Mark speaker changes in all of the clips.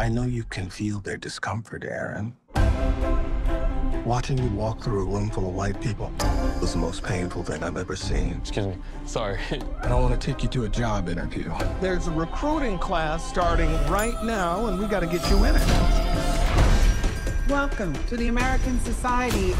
Speaker 1: I know you can feel their discomfort, Aaron. Watching you walk through a room full of white people was the most painful thing I've ever seen.
Speaker 2: Excuse me. Sorry.
Speaker 1: And I want to take you to a job interview. There's a recruiting class starting right now, and we got to get you in it.
Speaker 3: Welcome to the American Society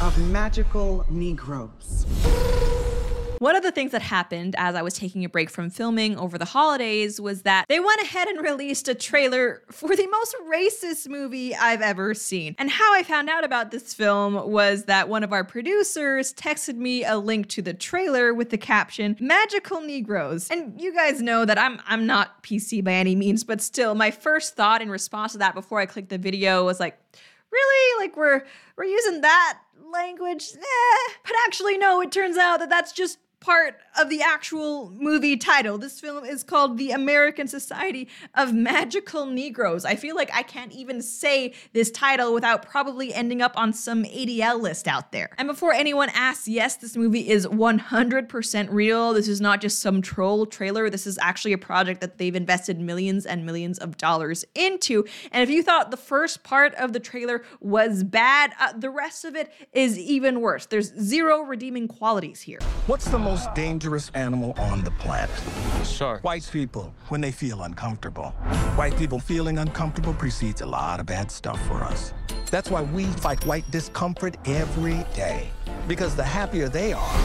Speaker 3: of Magical Negroes.
Speaker 4: One of the things that happened as I was taking a break from filming over the holidays was that they went ahead and released a trailer for the most racist movie I've ever seen. And how I found out about this film was that one of our producers texted me a link to the trailer with the caption Magical Negroes. And you guys know that I'm I'm not PC by any means, but still my first thought in response to that before I clicked the video was like really like we're we're using that language eh. but actually no it turns out that that's just part of the actual movie title. This film is called The American Society of Magical Negroes. I feel like I can't even say this title without probably ending up on some ADL list out there. And before anyone asks, yes, this movie is 100% real. This is not just some troll trailer. This is actually a project that they've invested millions and millions of dollars into. And if you thought the first part of the trailer was bad, uh, the rest of it is even worse. There's zero redeeming qualities here.
Speaker 1: What's the most dangerous animal on the planet?
Speaker 2: Shark.
Speaker 1: White people, when they feel uncomfortable. White people feeling uncomfortable precedes a lot of bad stuff for us. That's why we fight white discomfort every day. Because the happier they are,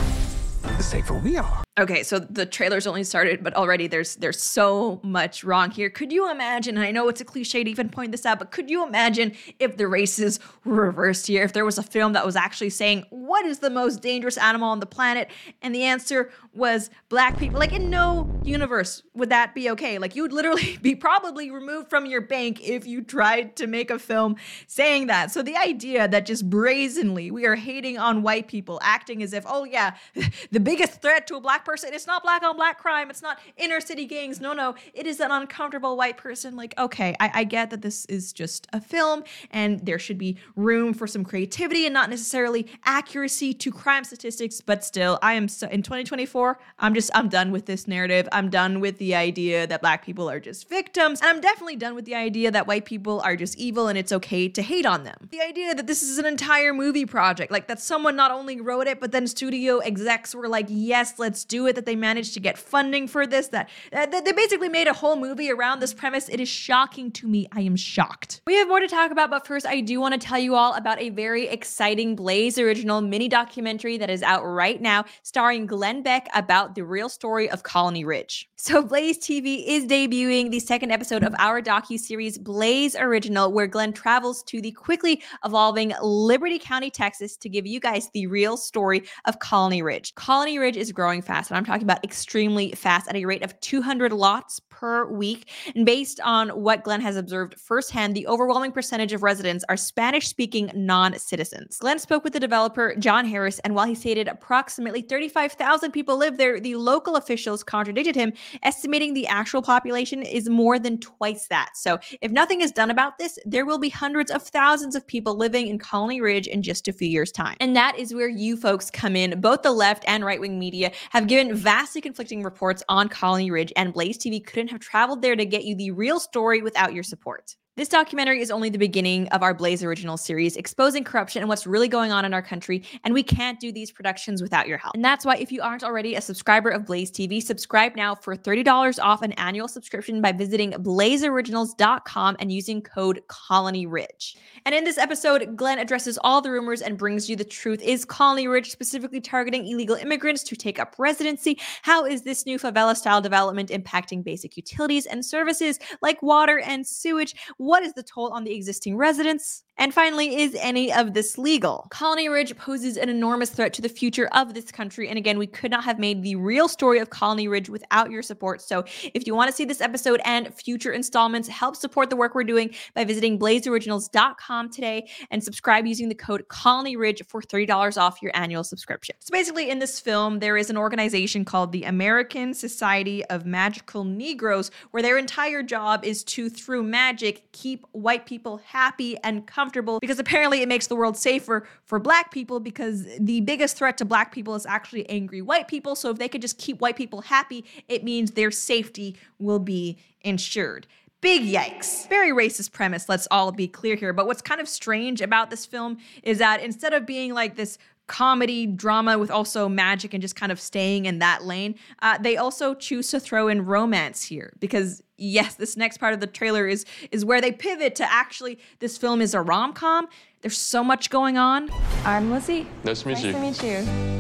Speaker 1: the safer we are.
Speaker 4: Okay, so the trailer's only started, but already there's there's so much wrong here. Could you imagine? And I know it's a cliche to even point this out, but could you imagine if the races were reversed here? If there was a film that was actually saying what is the most dangerous animal on the planet, and the answer was black people? Like in no universe would that be okay? Like you would literally be probably removed from your bank if you tried to make a film saying that. So the idea that just brazenly we are hating on white people, acting as if oh yeah, the biggest threat to a black person. It's not black on black crime. It's not inner city gangs. No, no. It is an uncomfortable white person. Like, okay, I, I get that this is just a film and there should be room for some creativity and not necessarily accuracy to crime statistics. But still, I am so, in 2024, I'm just, I'm done with this narrative. I'm done with the idea that black people are just victims. And I'm definitely done with the idea that white people are just evil and it's okay to hate on them. The idea that this is an entire movie project, like that someone not only wrote it, but then studio execs were like, yes, let's do it, that they managed to get funding for this, that, uh, that they basically made a whole movie around this premise. It is shocking to me. I am shocked. We have more to talk about, but first, I do want to tell you all about a very exciting Blaze original mini documentary that is out right now, starring Glenn Beck about the real story of Colony Ridge. So, Blaze TV is debuting the second episode of our docu-series Blaze Original, where Glenn travels to the quickly evolving Liberty County, Texas, to give you guys the real story of Colony Ridge. Colony Ridge is growing fast, and I'm talking about extremely fast at a rate of 200 lots per week. And based on what Glenn has observed firsthand, the overwhelming percentage of residents are Spanish speaking non citizens. Glenn spoke with the developer, John Harris, and while he stated approximately 35,000 people live there, the local officials contradicted him, estimating the actual population is more than twice that. So if nothing is done about this, there will be hundreds of thousands of people living in Colony Ridge in just a few years' time. And that is where you folks come in. Both the left and right wing media have given vastly conflicting reports on Colony Ridge, and Blaze TV couldn't have traveled there to get you the real story without your support. This documentary is only the beginning of our Blaze Original series, exposing corruption and what's really going on in our country. And we can't do these productions without your help. And that's why, if you aren't already a subscriber of Blaze TV, subscribe now for $30 off an annual subscription by visiting blazeoriginals.com and using code Colony Ridge. And in this episode, Glenn addresses all the rumors and brings you the truth. Is Colony Ridge specifically targeting illegal immigrants to take up residency? How is this new favela style development impacting basic utilities and services like water and sewage? What is the toll on the existing residents? And finally, is any of this legal? Colony Ridge poses an enormous threat to the future of this country. And again, we could not have made the real story of Colony Ridge without your support. So if you want to see this episode and future installments, help support the work we're doing by visiting blazeoriginals.com today and subscribe using the code Colony Ridge for $30 off your annual subscription. So basically, in this film, there is an organization called the American Society of Magical Negroes, where their entire job is to, through magic, keep white people happy and comfortable because apparently it makes the world safer for black people because the biggest threat to black people is actually angry white people. So if they could just keep white people happy, it means their safety will be ensured. Big yikes. Very racist premise, let's all be clear here. But what's kind of strange about this film is that instead of being like this comedy drama with also magic and just kind of staying in that lane. Uh, they also choose to throw in romance here because yes, this next part of the trailer is is where they pivot to actually this film is a rom com. There's so much going on.
Speaker 2: I'm Lizzie.
Speaker 5: Nice to meet
Speaker 2: nice
Speaker 5: you.
Speaker 2: to meet you.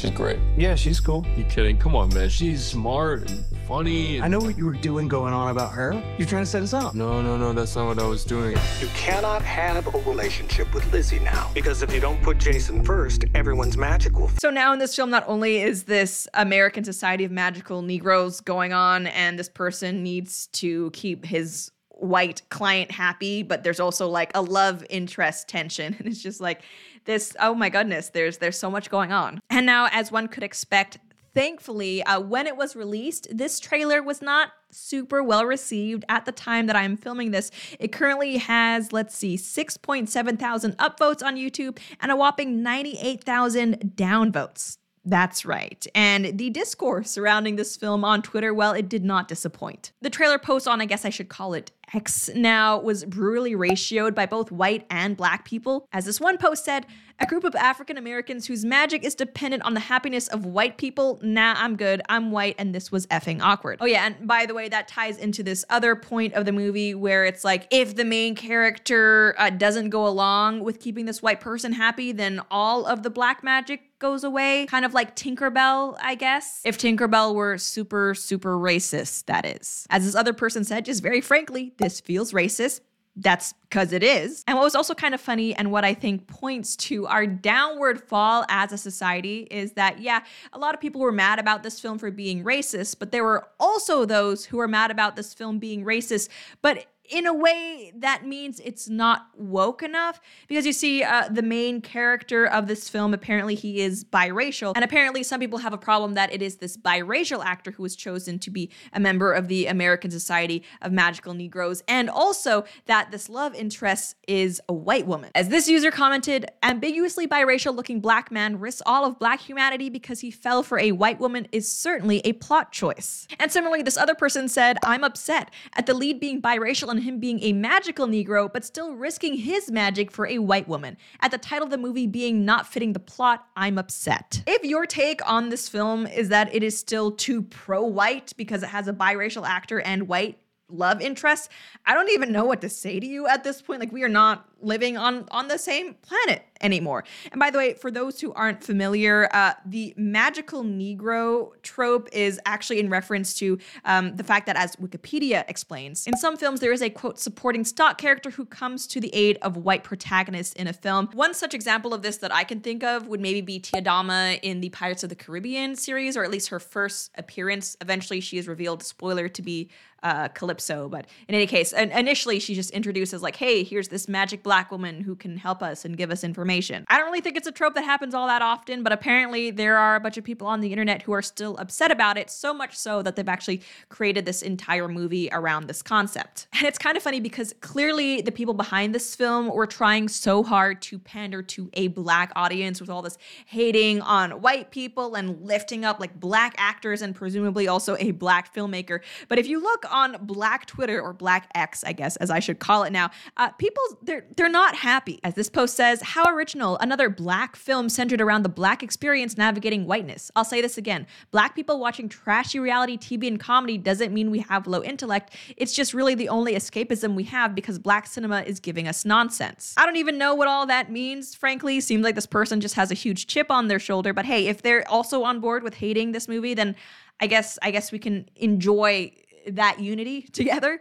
Speaker 5: She's great.
Speaker 6: Yeah, she's cool.
Speaker 5: You kidding? Come on, man. She's smart and funny. And...
Speaker 6: I know what you were doing going on about her. You're trying to set us up.
Speaker 5: No, no, no. That's not what I was doing.
Speaker 1: You cannot have a relationship with Lizzie now. Because if you don't put Jason first, everyone's magic will.
Speaker 4: So now in this film, not only is this American Society of Magical Negroes going on, and this person needs to keep his white client happy, but there's also like a love interest tension. And it's just like this, oh my goodness, there's there's so much going on. And now, as one could expect, thankfully, uh, when it was released, this trailer was not super well received at the time that I'm filming this. It currently has, let's see, 6.7 thousand upvotes on YouTube and a whopping 98,000 downvotes. That's right. And the discourse surrounding this film on Twitter, well, it did not disappoint. The trailer post on, I guess I should call it X now, was brutally ratioed by both white and black people. As this one post said, a group of African Americans whose magic is dependent on the happiness of white people. Nah, I'm good. I'm white, and this was effing awkward. Oh, yeah, and by the way, that ties into this other point of the movie where it's like if the main character uh, doesn't go along with keeping this white person happy, then all of the black magic goes away, kind of like Tinkerbell, I guess. If Tinkerbell were super, super racist, that is. As this other person said, just very frankly, this feels racist. That's because it is. And what was also kind of funny, and what I think points to our downward fall as a society, is that, yeah, a lot of people were mad about this film for being racist, but there were also those who were mad about this film being racist, but in a way that means it's not woke enough because you see uh, the main character of this film apparently he is biracial and apparently some people have a problem that it is this biracial actor who was chosen to be a member of the american society of magical negroes and also that this love interest is a white woman. As this user commented ambiguously biracial looking black man risks all of black humanity because he fell for a white woman is certainly a plot choice. And similarly this other person said i'm upset at the lead being biracial and him being a magical Negro, but still risking his magic for a white woman. At the title of the movie being not fitting the plot, I'm upset. If your take on this film is that it is still too pro white because it has a biracial actor and white love interests, I don't even know what to say to you at this point. Like, we are not living on on the same planet anymore. And by the way, for those who aren't familiar, uh, the magical Negro trope is actually in reference to um, the fact that, as Wikipedia explains, in some films there is a quote supporting stock character who comes to the aid of white protagonists in a film. One such example of this that I can think of would maybe be Tia Dalma in the Pirates of the Caribbean series, or at least her first appearance. Eventually, she is revealed, spoiler, to be uh, Calypso. But in any case, initially she's just introduced as like, hey, here's this magic black woman who can help us and give us information. I don't really think it's a trope that happens all that often, but apparently there are a bunch of people on the internet who are still upset about it, so much so that they've actually created this entire movie around this concept. And it's kind of funny because clearly the people behind this film were trying so hard to pander to a black audience with all this hating on white people and lifting up like black actors and presumably also a black filmmaker. But if you look on black Twitter or black X, I guess, as I should call it now, uh, people, they're, they're not happy. As this post says, how original, another black film centered around the black experience navigating whiteness. I'll say this again black people watching trashy reality TV and comedy doesn't mean we have low intellect. It's just really the only escapism we have because black cinema is giving us nonsense. I don't even know what all that means, frankly. Seems like this person just has a huge chip on their shoulder, but hey, if they're also on board with hating this movie, then I guess I guess we can enjoy that unity together.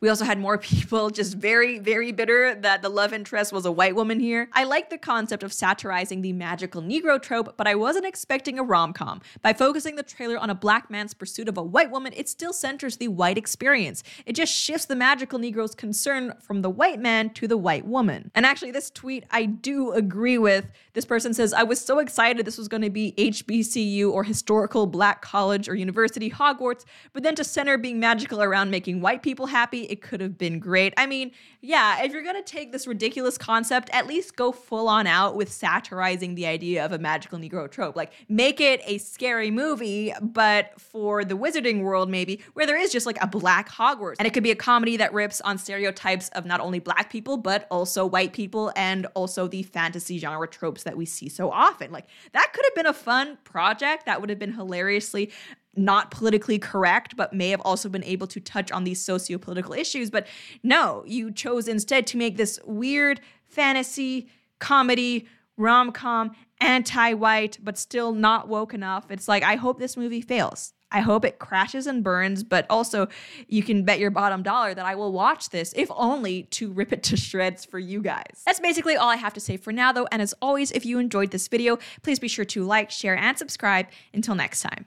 Speaker 4: We also had more people just very, very bitter that the love interest was a white woman here. I like the concept of satirizing the magical Negro trope, but I wasn't expecting a rom com. By focusing the trailer on a black man's pursuit of a white woman, it still centers the white experience. It just shifts the magical Negro's concern from the white man to the white woman. And actually, this tweet I do agree with. This person says, I was so excited this was going to be HBCU or historical black college or university Hogwarts, but then to center being magical around making white people happy it could have been great. I mean, yeah, if you're gonna take this ridiculous concept, at least go full on out with satirizing the idea of a magical Negro trope. Like, make it a scary movie, but for the wizarding world, maybe, where there is just like a black Hogwarts. And it could be a comedy that rips on stereotypes of not only black people, but also white people and also the fantasy genre tropes that we see so often. Like, that could have been a fun project. That would have been hilariously not politically correct, but may have also been able to touch on these socio political issues. But no, you chose instead to make this weird fantasy comedy rom com, anti white, but still not woke enough. It's like, I hope this movie fails. I hope it crashes and burns, but also you can bet your bottom dollar that I will watch this, if only to rip it to shreds for you guys. That's basically all I have to say for now, though. And as always, if you enjoyed this video, please be sure to like, share, and subscribe. Until next time.